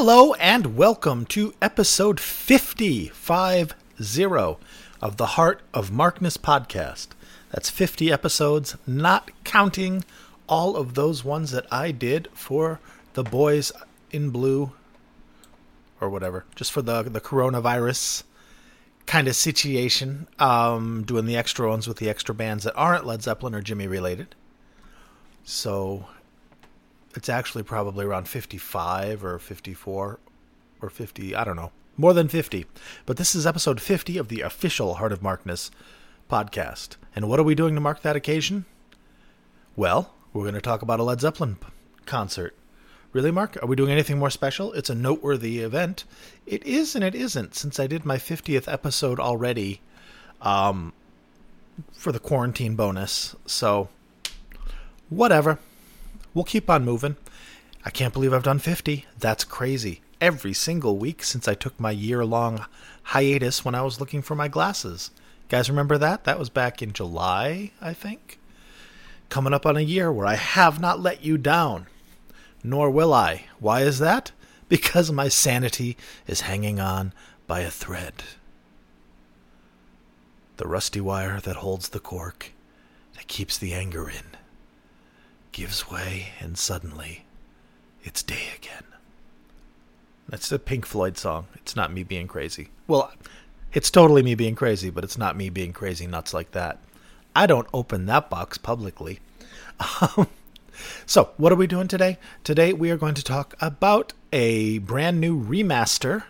Hello and welcome to episode 50, 50 of the Heart of Markness podcast. That's 50 episodes, not counting all of those ones that I did for the boys in blue or whatever, just for the the coronavirus kind of situation. Um, doing the extra ones with the extra bands that aren't Led Zeppelin or Jimmy related. So it's actually probably around 55 or 54 or 50, I don't know. More than 50. But this is episode 50 of the official Heart of Markness podcast. And what are we doing to mark that occasion? Well, we're going to talk about a Led Zeppelin concert. Really, Mark? Are we doing anything more special? It's a noteworthy event. It is and it isn't, since I did my 50th episode already um, for the quarantine bonus. So, whatever. We'll keep on moving. I can't believe I've done 50. That's crazy. Every single week since I took my year long hiatus when I was looking for my glasses. Guys, remember that? That was back in July, I think. Coming up on a year where I have not let you down. Nor will I. Why is that? Because my sanity is hanging on by a thread. The rusty wire that holds the cork, that keeps the anger in, gives way, and suddenly it's day again. That's a Pink Floyd song. It's not me being crazy. Well, it's totally me being crazy, but it's not me being crazy nuts like that. I don't open that box publicly. Um, so, what are we doing today? Today we are going to talk about a brand new remaster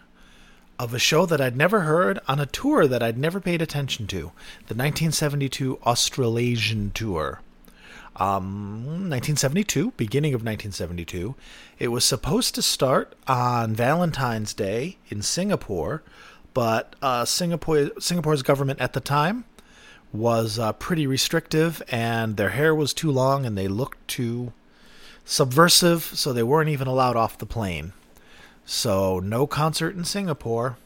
of a show that I'd never heard on a tour that I'd never paid attention to the 1972 Australasian Tour. Um, 1972, beginning of 1972. It was supposed to start on Valentine's Day in Singapore, but uh, Singapore Singapore's government at the time was uh, pretty restrictive, and their hair was too long, and they looked too subversive, so they weren't even allowed off the plane. So no concert in Singapore.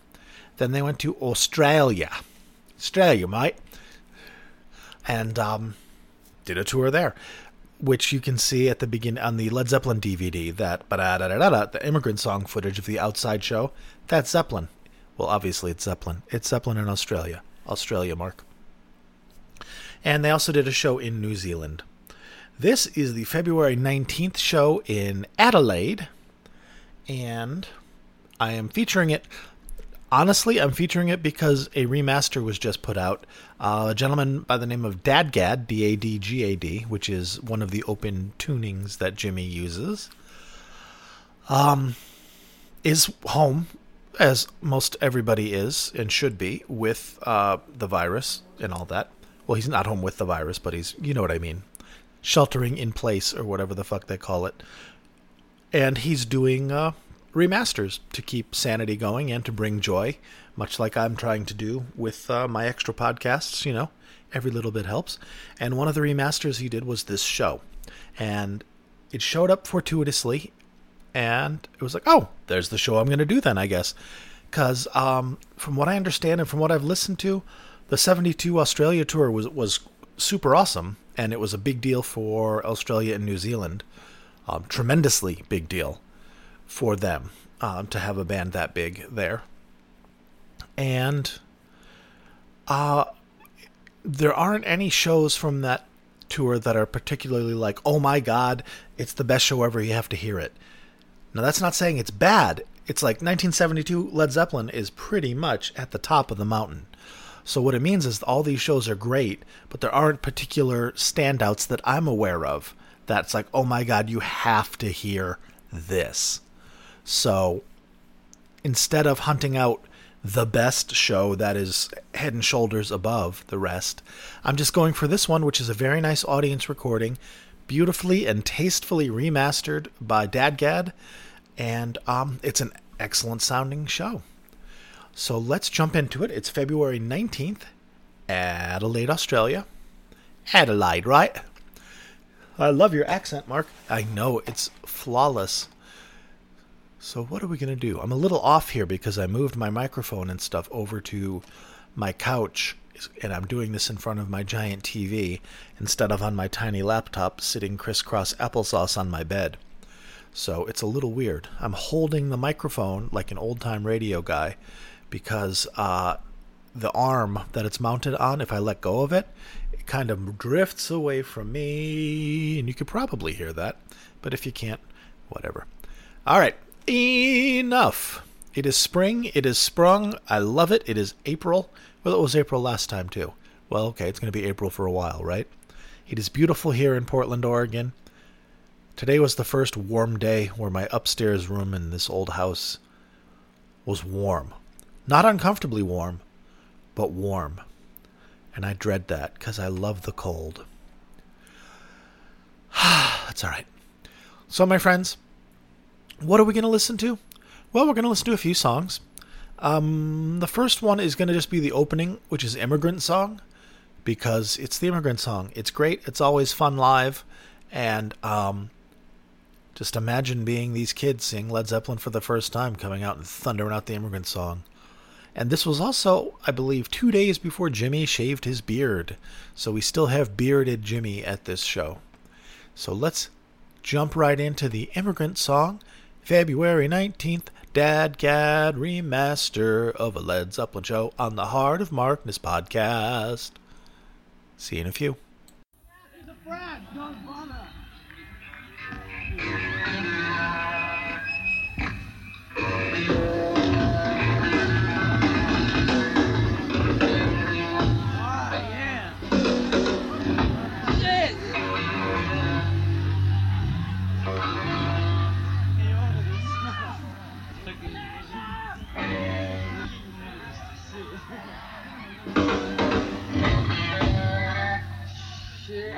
Then they went to Australia, Australia, mate, and um, did a tour there, which you can see at the begin on the Led Zeppelin DVD. That the immigrant song footage of the outside show. That's Zeppelin. Well, obviously it's Zeppelin. It's Zeppelin in Australia. Australia, Mark. And they also did a show in New Zealand. This is the February 19th show in Adelaide, and I am featuring it. Honestly, I'm featuring it because a remaster was just put out. Uh, a gentleman by the name of Dadgad, D A D G A D, which is one of the open tunings that Jimmy uses, um, is home, as most everybody is and should be, with uh, the virus and all that. Well, he's not home with the virus, but he's, you know what I mean, sheltering in place or whatever the fuck they call it. And he's doing uh, remasters to keep sanity going and to bring joy, much like I'm trying to do with uh, my extra podcasts. You know, every little bit helps. And one of the remasters he did was this show. And it showed up fortuitously. And it was like, oh, there's the show I'm going to do then, I guess. Because um, from what I understand and from what I've listened to, the 72 Australia tour was, was super awesome. And it was a big deal for Australia and New Zealand. Um, tremendously big deal for them um, to have a band that big there. And uh, there aren't any shows from that tour that are particularly like, oh my god, it's the best show ever, you have to hear it. Now, that's not saying it's bad. It's like 1972 Led Zeppelin is pretty much at the top of the mountain. So, what it means is all these shows are great, but there aren't particular standouts that I'm aware of that's like, oh my god, you have to hear this. So instead of hunting out the best show that is head and shoulders above the rest, I'm just going for this one, which is a very nice audience recording, beautifully and tastefully remastered by Dadgad, and um, it's an excellent sounding show. So let's jump into it. It's February 19th, Adelaide, Australia. Adelaide, right? I love your accent, Mark. I know, it's flawless. So, what are we going to do? I'm a little off here because I moved my microphone and stuff over to my couch, and I'm doing this in front of my giant TV instead of on my tiny laptop sitting crisscross applesauce on my bed. So it's a little weird. I'm holding the microphone like an old time radio guy because uh, the arm that it's mounted on, if I let go of it, it kind of drifts away from me. And you could probably hear that. But if you can't, whatever. All right, enough. It is spring. It is sprung. I love it. It is April. Well, it was April last time, too. Well, okay, it's going to be April for a while, right? It is beautiful here in Portland, Oregon. Today was the first warm day where my upstairs room in this old house was warm. Not uncomfortably warm, but warm. And I dread that because I love the cold. That's all right. So, my friends, what are we going to listen to? Well, we're going to listen to a few songs. Um, the first one is going to just be the opening, which is Immigrant Song, because it's the Immigrant Song. It's great. It's always fun live. And um, just imagine being these kids seeing Led Zeppelin for the first time, coming out and thundering out the Immigrant Song. And this was also, I believe, two days before Jimmy shaved his beard. So we still have bearded Jimmy at this show. So let's jump right into the Immigrant Song, February 19th, Dadgad remaster of a Led Zeppelin show on the Heart of Markness podcast. See you in a few. 实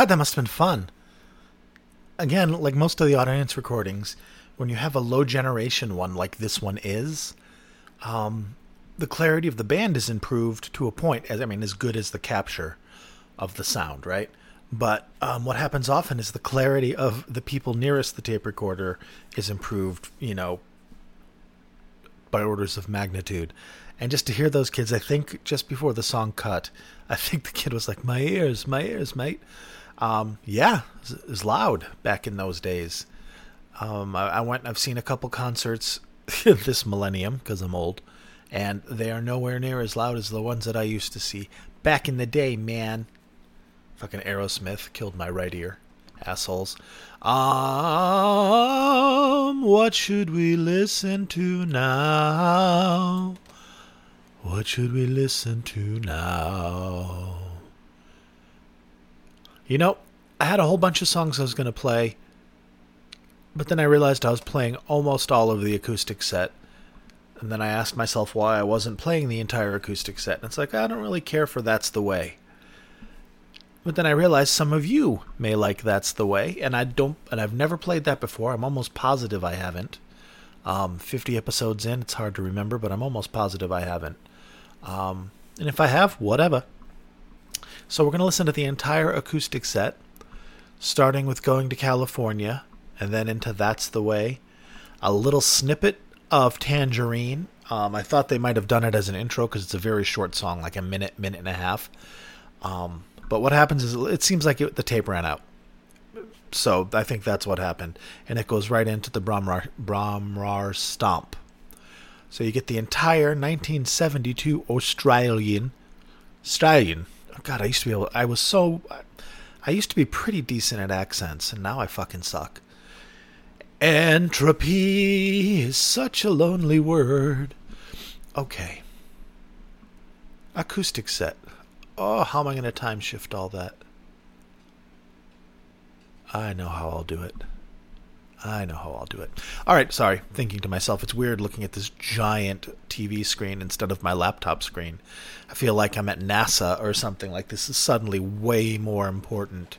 God, that must have been fun. Again, like most of the audience recordings, when you have a low generation one like this one is, um, the clarity of the band is improved to a point, as I mean, as good as the capture of the sound, right? But um, what happens often is the clarity of the people nearest the tape recorder is improved, you know, by orders of magnitude. And just to hear those kids, I think just before the song cut, I think the kid was like, "My ears, my ears, mate." Um, yeah, it was loud back in those days. Um, I, I, went. I've seen a couple concerts this millennium because I'm old, and they are nowhere near as loud as the ones that I used to see back in the day. Man, fucking Aerosmith killed my right ear, assholes. Um, what should we listen to now? What should we listen to now? You know, I had a whole bunch of songs I was going to play, but then I realized I was playing almost all of the acoustic set. And then I asked myself why I wasn't playing the entire acoustic set. And it's like, I don't really care for That's the Way. But then I realized some of you may like That's the Way, and I don't and I've never played that before. I'm almost positive I haven't. Um, 50 episodes in, it's hard to remember, but I'm almost positive I haven't. Um, and if I have, whatever. So we're going to listen to the entire acoustic set, starting with Going to California, and then into That's the Way. A little snippet of Tangerine. Um, I thought they might have done it as an intro because it's a very short song, like a minute, minute and a half. Um, but what happens is it seems like it, the tape ran out. So I think that's what happened. And it goes right into the Bron-Y-Aur Stomp. So you get the entire 1972 Australian. Australian. God, I used to be able. I was so. I used to be pretty decent at accents, and now I fucking suck. Entropy is such a lonely word. Okay. Acoustic set. Oh, how am I going to time shift all that? I know how I'll do it. I know how I'll do it. All right, sorry. Thinking to myself, it's weird looking at this giant TV screen instead of my laptop screen. I feel like I'm at NASA or something. Like this is suddenly way more important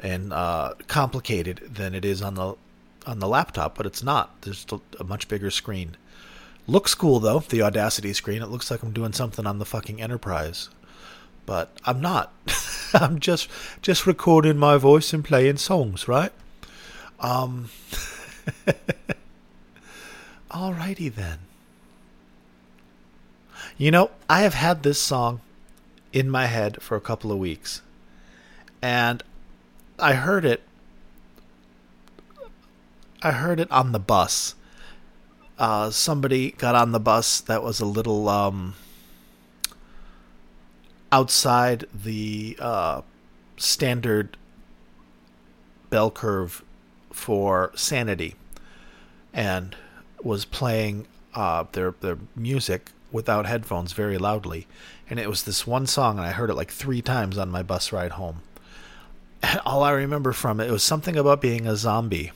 and uh, complicated than it is on the on the laptop, but it's not. There's a much bigger screen. Looks cool though, the Audacity screen. It looks like I'm doing something on the fucking Enterprise, but I'm not. I'm just just recording my voice and playing songs, right? Um. Alrighty then. You know, I have had this song in my head for a couple of weeks. And I heard it I heard it on the bus. Uh, somebody got on the bus that was a little um, outside the uh, standard bell curve for Sanity and was playing uh, their their music without headphones very loudly. And it was this one song, and I heard it like three times on my bus ride home. And all I remember from it, it was something about being a zombie.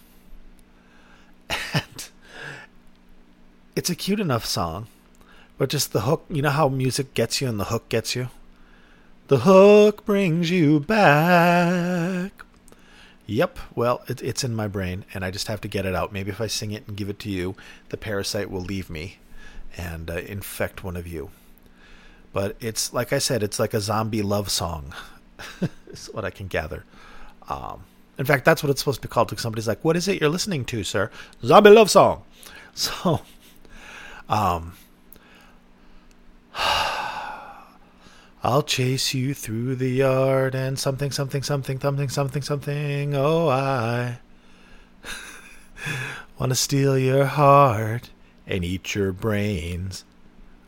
And it's a cute enough song, but just the hook, you know how music gets you and the hook gets you? The hook brings you back. Yep. Well, it, it's in my brain, and I just have to get it out. Maybe if I sing it and give it to you, the parasite will leave me and uh, infect one of you. But it's like I said, it's like a zombie love song. is what I can gather. Um, in fact, that's what it's supposed to be called. Because somebody's like, "What is it you're listening to, sir?" Zombie love song. So, um, I'll chase you through the yard and something, something, something, something, something, something. Oh, I want to steal your heart and eat your brains.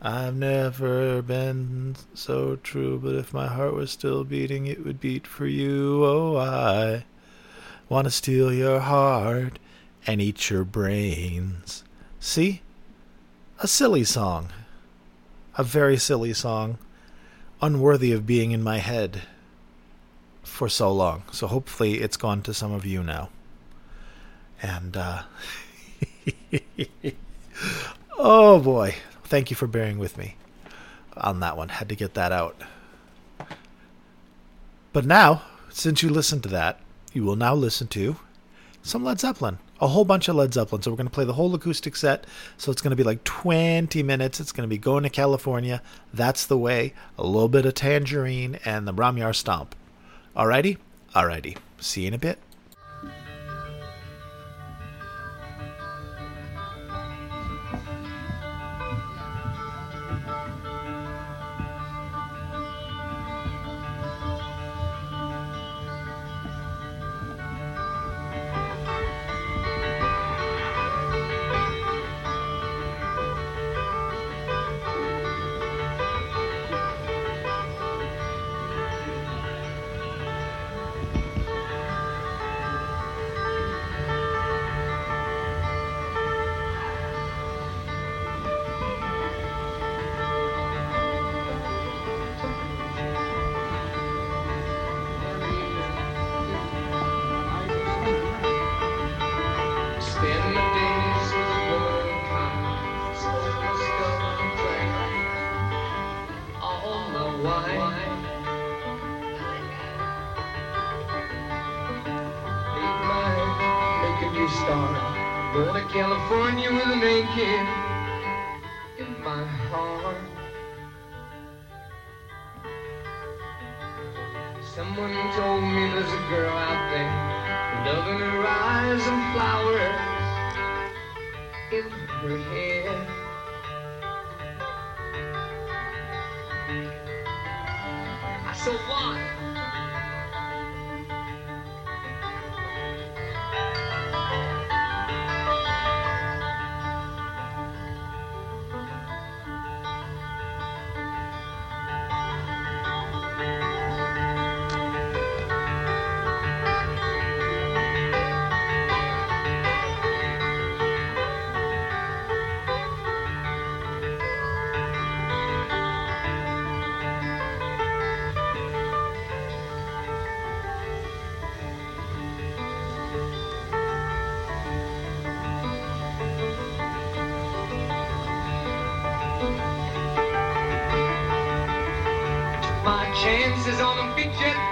I've never been so true, but if my heart was still beating, it would beat for you. Oh, I want to steal your heart and eat your brains. See? A silly song. A very silly song unworthy of being in my head for so long. So hopefully it's gone to some of you now. And uh, oh boy, thank you for bearing with me on that one. Had to get that out. But now, since you listened to that, you will now listen to some Led Zeppelin a whole bunch of Led Zeppelin. So we're going to play the whole acoustic set. So it's going to be like 20 minutes. It's going to be going to California. That's the way. A little bit of tangerine and the Bron-Y-Aur stomp. Alrighty? Alrighty. See you in a bit. with her hair. So why? coffee jet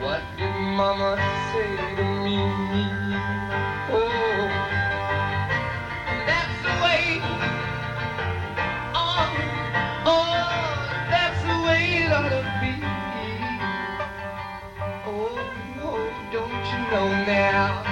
What did Mama say to me? Oh, that's the way. Oh, oh, that's the way it ought to be. Oh, oh, don't you know now?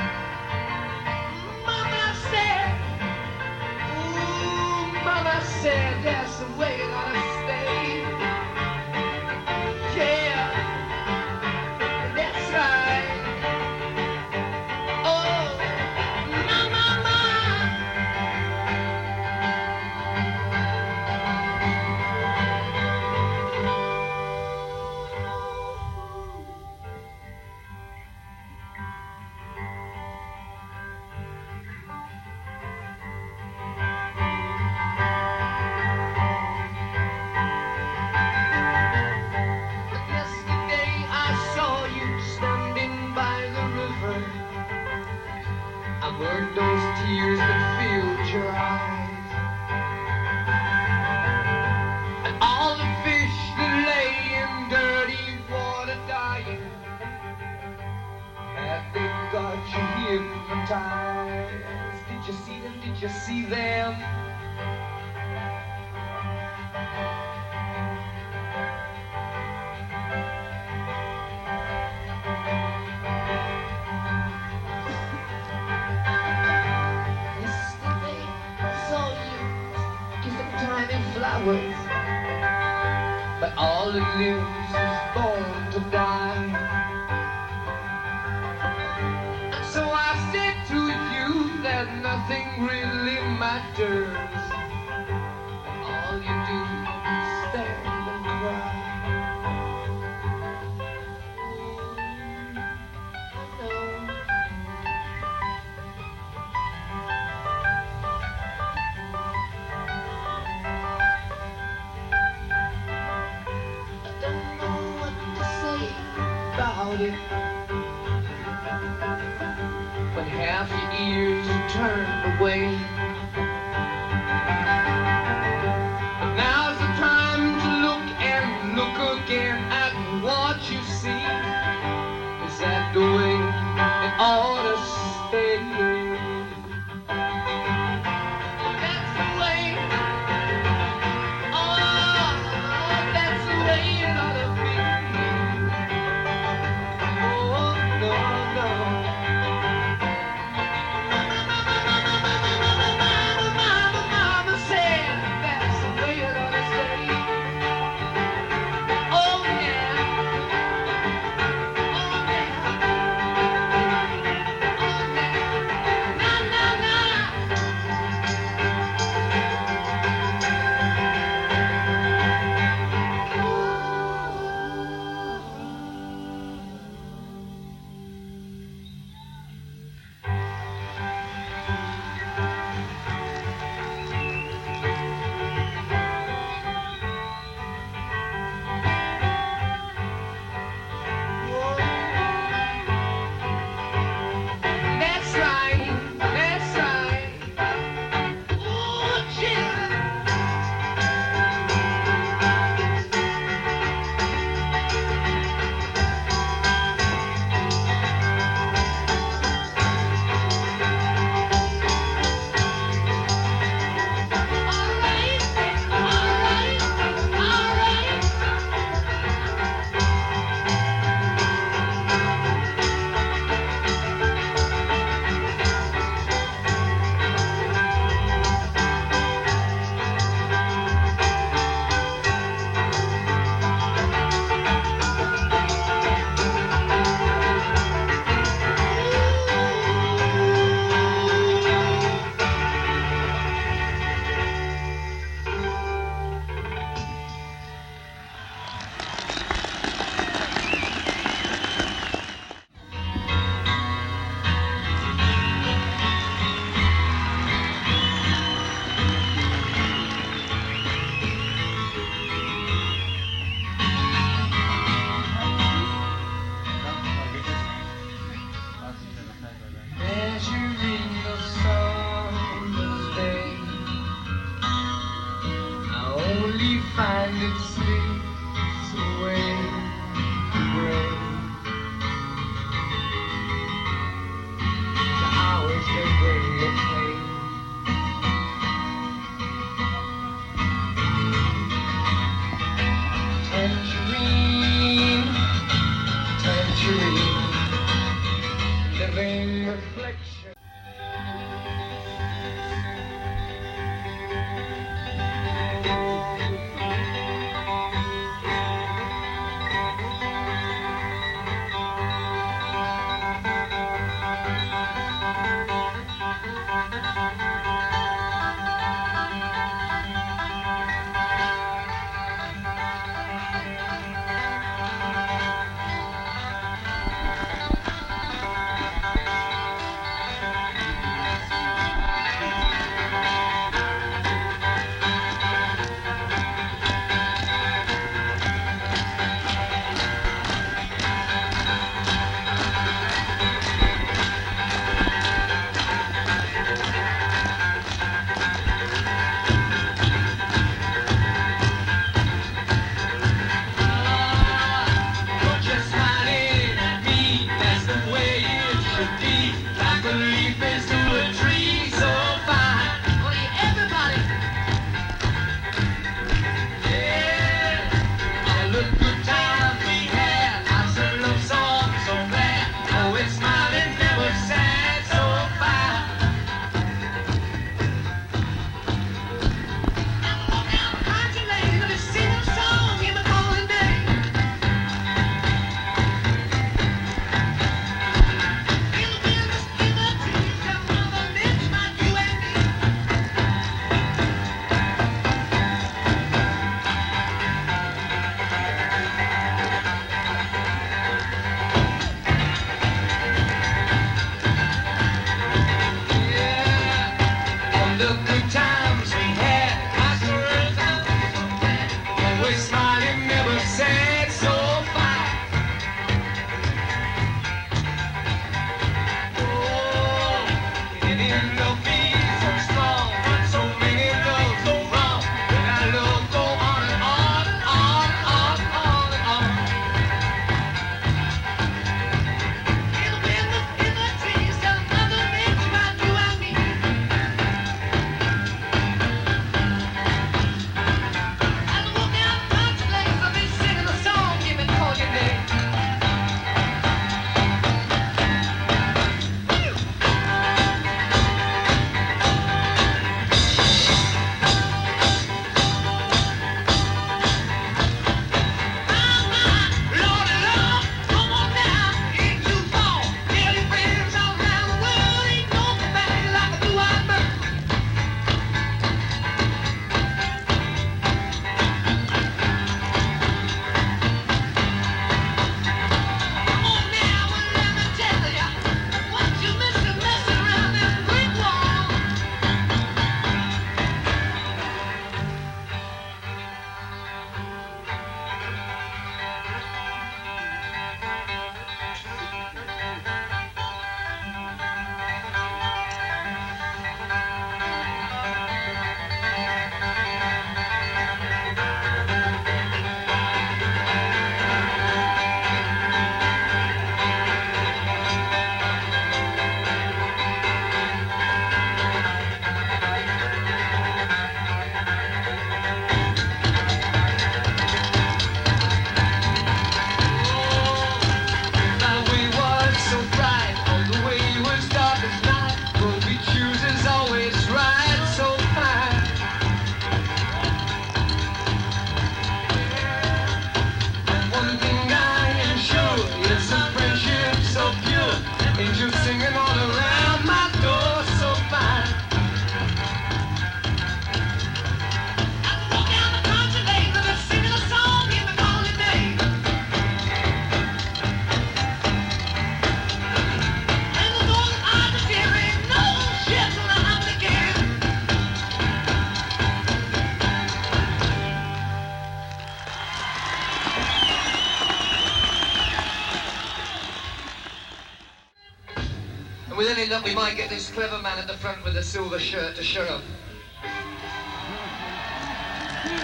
And with any luck, we might get this clever man at the front with the silver shirt to show up.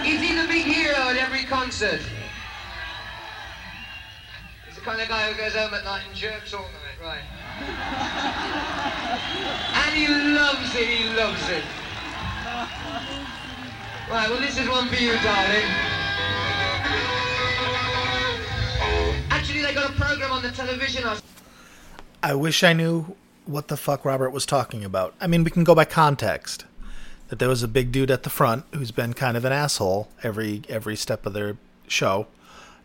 He's the big hero at every concert? He's the kind of guy who goes home at night and jerks all night, right? and he loves it, he loves it. Right, well this is one for you, darling. Actually, they got a program on the television. I wish I knew what the fuck Robert was talking about. I mean, we can go by context that there was a big dude at the front who's been kind of an asshole every every step of their show,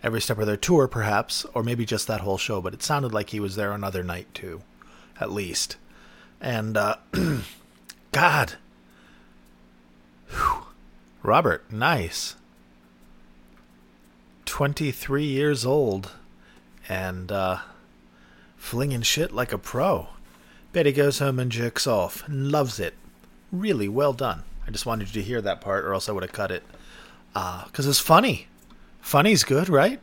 every step of their tour, perhaps, or maybe just that whole show. But it sounded like he was there another night too, at least. And uh, God, Whew. Robert, nice, twenty-three years old, and uh, flinging shit like a pro. Betty goes home and jerks off and loves it. Really well done. I just wanted you to hear that part, or else I would have cut it. Because uh, it's funny. Funny's good, right?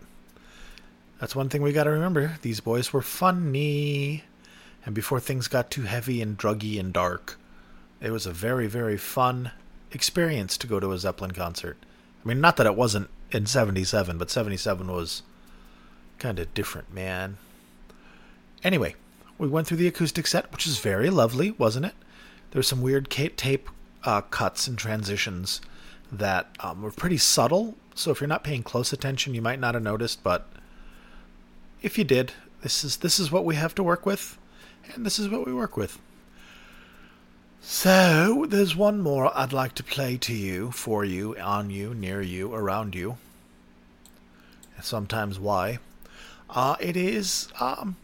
That's one thing we got to remember. These boys were funny. And before things got too heavy and druggy and dark, it was a very, very fun experience to go to a Zeppelin concert. I mean, not that it wasn't in 77, but 77 was kind of different, man. Anyway, we went through the acoustic set, which is very lovely, wasn't it? There were some weird tape uh, cuts and transitions that um, were pretty subtle. So if you're not paying close attention, you might not have noticed. But if you did, this is this is what we have to work with, and this is what we work with. So there's one more I'd like to play to you, for you, on you, near you, around you. Sometimes why? Uh, it is um,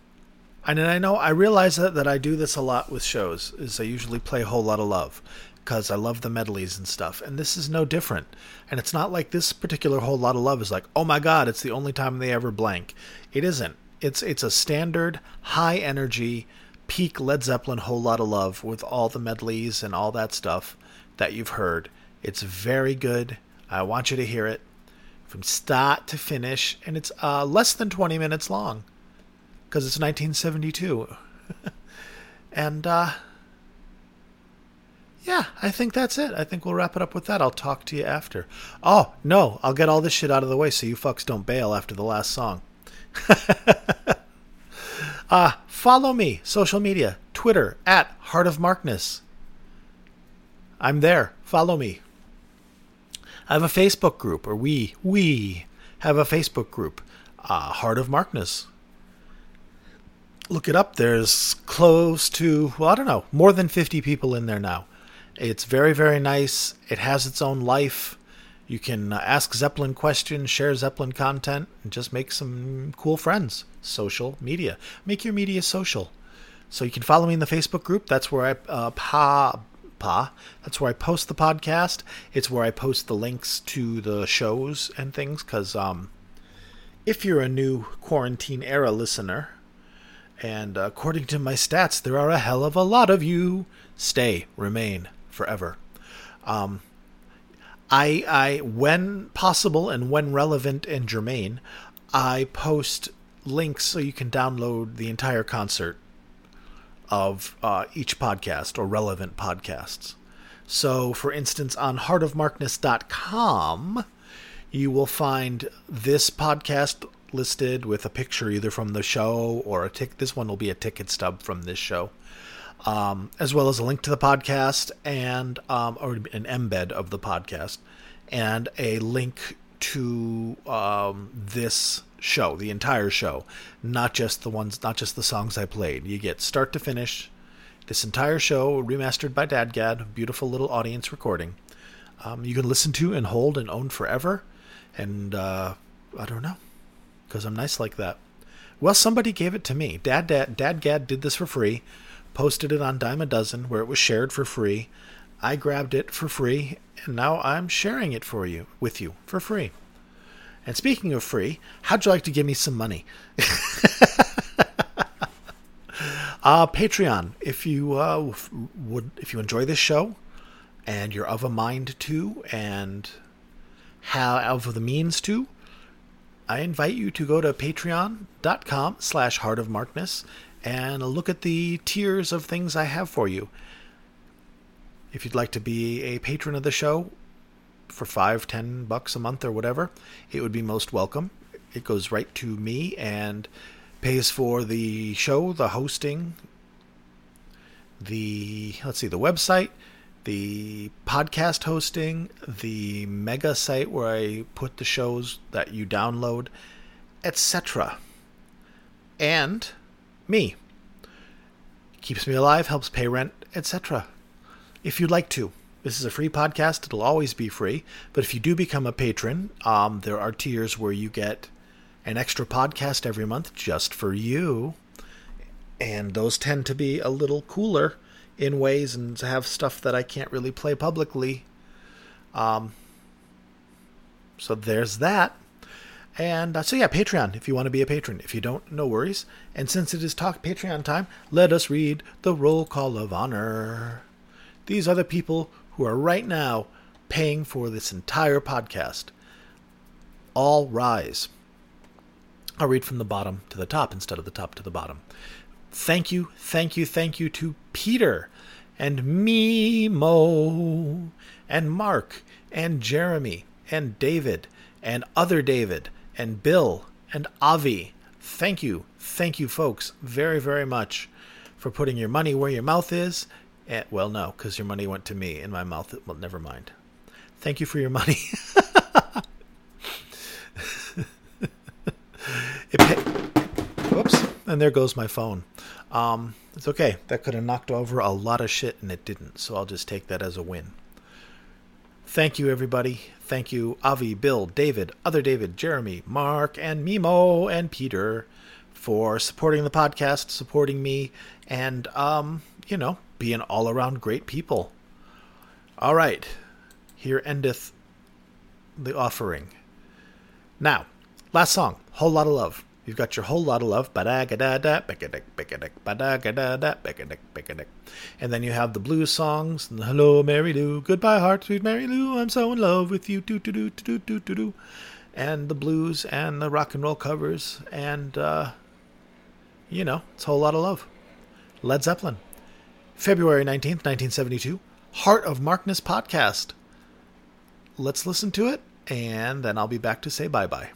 and I know I realize that, that I do this a lot with shows is I usually play a whole lot of love because I love the medleys and stuff and this is no different. And it's not like this particular whole lot of love is like oh my god it's the only time they ever blank. It isn't. It's it's a standard high energy peak Led Zeppelin whole lot of love with all the medleys and all that stuff that you've heard. It's very good. I want you to hear it from start to finish and it's uh, less than 20 minutes long because it's 1972. and uh, yeah, I think that's it. I think we'll wrap it up with that. I'll talk to you after. Oh, no, I'll get all this shit out of the way so you fucks don't bail after the last song. uh, follow me, social media, Twitter, at Heart of Markness. I'm there. Follow me. I have a Facebook group, or we, we have a Facebook group, uh, Heart of Markness look it up. There's close to, well, I don't know, more than 50 people in there now. It's very, very nice. It has its own life. You can uh, ask Zeppelin questions, share Zeppelin content, and just make some cool friends. Social media. Make your media social. So you can follow me in the Facebook group. That's where I uh, pa pa. That's where I post the podcast. It's where I post the links to the shows and things. Because um, if you're a new quarantine era listener, and according to my stats, there are a hell of a lot of you. Stay, remain forever. Um, I, I, when possible and when relevant and germane, I post links so you can download the entire concert of uh, each podcast or relevant podcasts. So, for instance, on heartofmarkness.com, you will find this podcast listed with a picture either from the show or a tick. This one will be a ticket stub from this show, um, as well as a link to the podcast and um, or an embed of the podcast and a link to um, this show, the entire show, not just the ones, not just the songs I played. You get start to finish. This entire show remastered by Dadgad, beautiful little audience recording. Um, you can listen to and hold and own forever. And uh, I don't know because I'm nice like that. Well, somebody gave it to me. Dad, Dad, Dad, Gad did this for free, posted it on Dime a Dozen where it was shared for free. I grabbed it for free, and now I'm sharing it for you with you for free. And speaking of free, how'd you like to give me some money? uh, Patreon. If you uh, would, if you enjoy this show, and you're of a mind to, and have of the means to, I invite you to go to patreon.com slash heart of markness and look at the tiers of things I have for you. If you'd like to be a patron of the show for five, ten bucks a month or whatever, it would be most welcome. It goes right to me and pays for the show, the hosting, the let's see, the website, the podcast hosting, the mega site where I put the shows that you download, etc. And me. Keeps me alive, helps pay rent, etc. If you'd like to, This is a free podcast. It'll always be free. But if you do become a patron, um, there are tiers where you get an extra podcast every month just for you. And those tend to be a little cooler in ways and to have stuff that I can't really play publicly. Um, so there's that. And uh, so, yeah, Patreon, if you want to be a patron. If you don't, no worries. And since it is Talk Patreon time, let us read the roll call of honor. These are the people who are right now paying for this entire podcast. All rise. I'll read from the bottom to the top instead of the top to the bottom. Thank you, thank you, thank you to Peter and Mimo and Mark and Jeremy and David and other David and Bill and Avi. Thank you, thank you, folks, very, very much for putting your money where your mouth is. And, well, no, because your money went to me in my mouth. Well, never mind. Thank you for your money. it pay-. And there goes my phone. Um, it's okay. That could have knocked over a lot of shit, and it didn't. So I'll just take that as a win. Thank you, everybody. Thank you, Avi, Bill, David, other David, Jeremy, Mark, and Mimo, and Peter for supporting the podcast, supporting me, and, um, you know, being all around great people. All right. Here endeth the offering. Now, last song, Whole Lot of Love. You've got your whole lot of love, ba-da-ga-da-da, ba-ga-dick, ba-ga-dick, ba-da-ga-da-da, ba-ga-dick, ba-ga-dick. And then you have the blues songs, and the Hello, Mary Lou, Goodbye, Heart, Sweet Mary Lou, I'm so in love with you, do do do do do do do, and the blues and the rock and roll covers, and uh, you know, it's a whole lot of love. Led Zeppelin, February nineteenth, nineteen seventy-two, Heart of Markness podcast. Let's listen to it, and then I'll be back to say bye bye.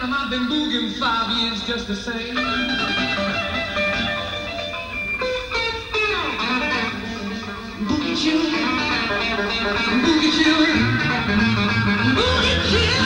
Sam, I've been booging five years just the same. Boogie chillin', boogie chillin', boogie chillin'.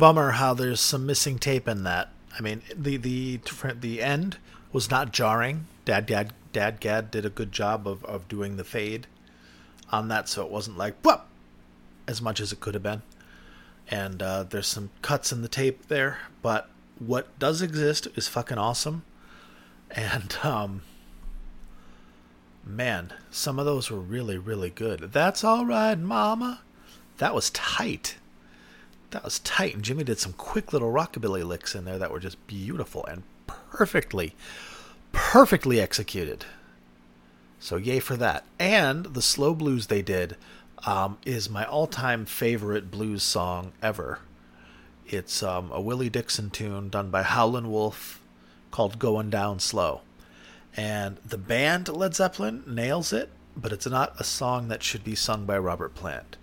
Bummer how there's some missing tape in that. I mean, the the the end was not jarring. Dad Dad Dad Gad did a good job of, of doing the fade on that, so it wasn't like whoop as much as it could have been. And uh, there's some cuts in the tape there, but what does exist is fucking awesome. And um, man, some of those were really really good. That's all right, Mama. That was tight. That was tight, and Jimmy did some quick little rockabilly licks in there that were just beautiful and perfectly, perfectly executed. So yay for that. And the slow blues they did um, is my all-time favorite blues song ever. It's um, a Willie Dixon tune done by Howlin' Wolf called "Going Down Slow," and the band Led Zeppelin nails it, but it's not a song that should be sung by Robert Plant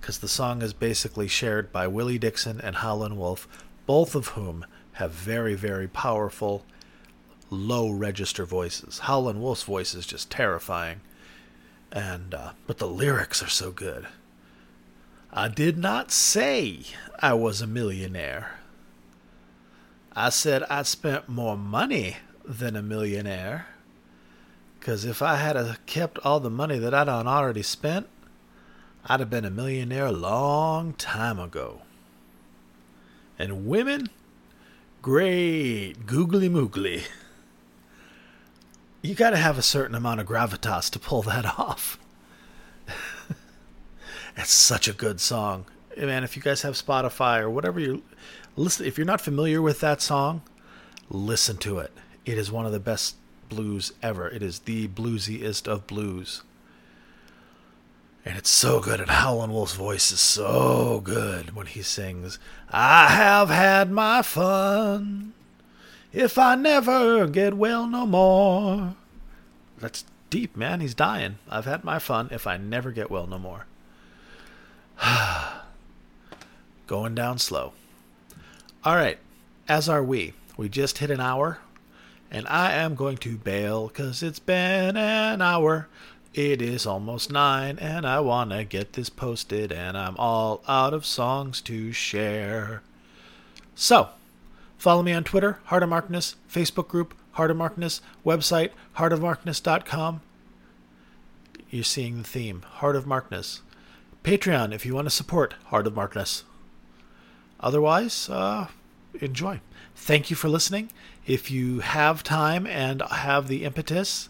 because the song is basically shared by Willie Dixon and Howlin' Wolf, both of whom have very, very powerful low register voices. Howlin' Wolf's voice is just terrifying, and uh, but the lyrics are so good. I did not say I was a millionaire. I said I spent more money than a millionaire. Cause if I had kept all the money that I'd already spent, I'd have been a millionaire a long time ago. And women, great googly moogly. You got to have a certain amount of gravitas to pull that off. it's such a good song. Man, if you guys have Spotify or whatever you listen if you're not familiar with that song, listen to it. It is one of the best blues ever. It is the bluesiest of blues. And it's so good, and Howlin' Wolf's voice is so good when he sings, I have had my fun. If I never get well no more. That's deep, man. He's dying. I've had my fun if I never get well no more. Going down slow. All right, as are we. We just hit an hour, and I am going to bail because it's been an hour. It is almost nine, and I want to get this posted, and I'm all out of songs to share. So, follow me on Twitter, Heart of Markness, Facebook group, Heart of Markness, website, heartofmarkness.com. You're seeing the theme, Heart of Markness. Patreon, if you want to support Heart of Markness. Otherwise, uh, enjoy. Thank you for listening. If you have time and have the impetus,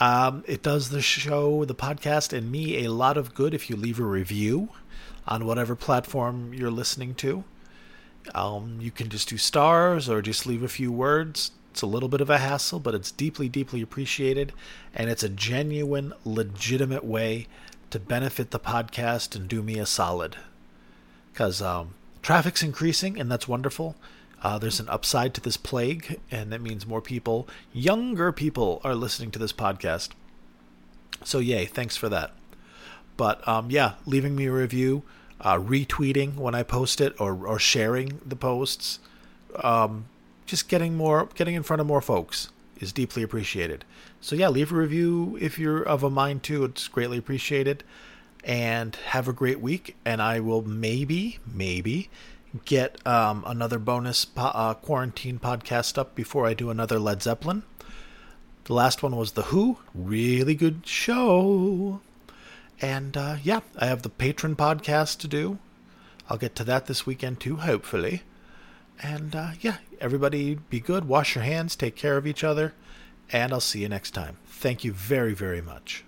um, it does the show, the podcast, and me a lot of good if you leave a review on whatever platform you're listening to. Um, you can just do stars or just leave a few words. It's a little bit of a hassle, but it's deeply, deeply appreciated. And it's a genuine, legitimate way to benefit the podcast and do me a solid. Because um, traffic's increasing, and that's wonderful. Uh, there's an upside to this plague, and that means more people, younger people, are listening to this podcast. So, yay, thanks for that. But um, yeah, leaving me a review, uh, retweeting when I post it, or, or sharing the posts, um, just getting more, getting in front of more folks is deeply appreciated. So yeah, leave a review if you're of a mind to. It's greatly appreciated. And have a great week. And I will maybe, maybe get um, another bonus po- uh, quarantine podcast up before I do another Led Zeppelin. The last one was The Who. Really good show. And uh, yeah, I have the Patreon podcast to do. I'll get to that this weekend too, hopefully. And uh, yeah, everybody be good, wash your hands, take care of each other, and I'll see you next time. Thank you very, very much.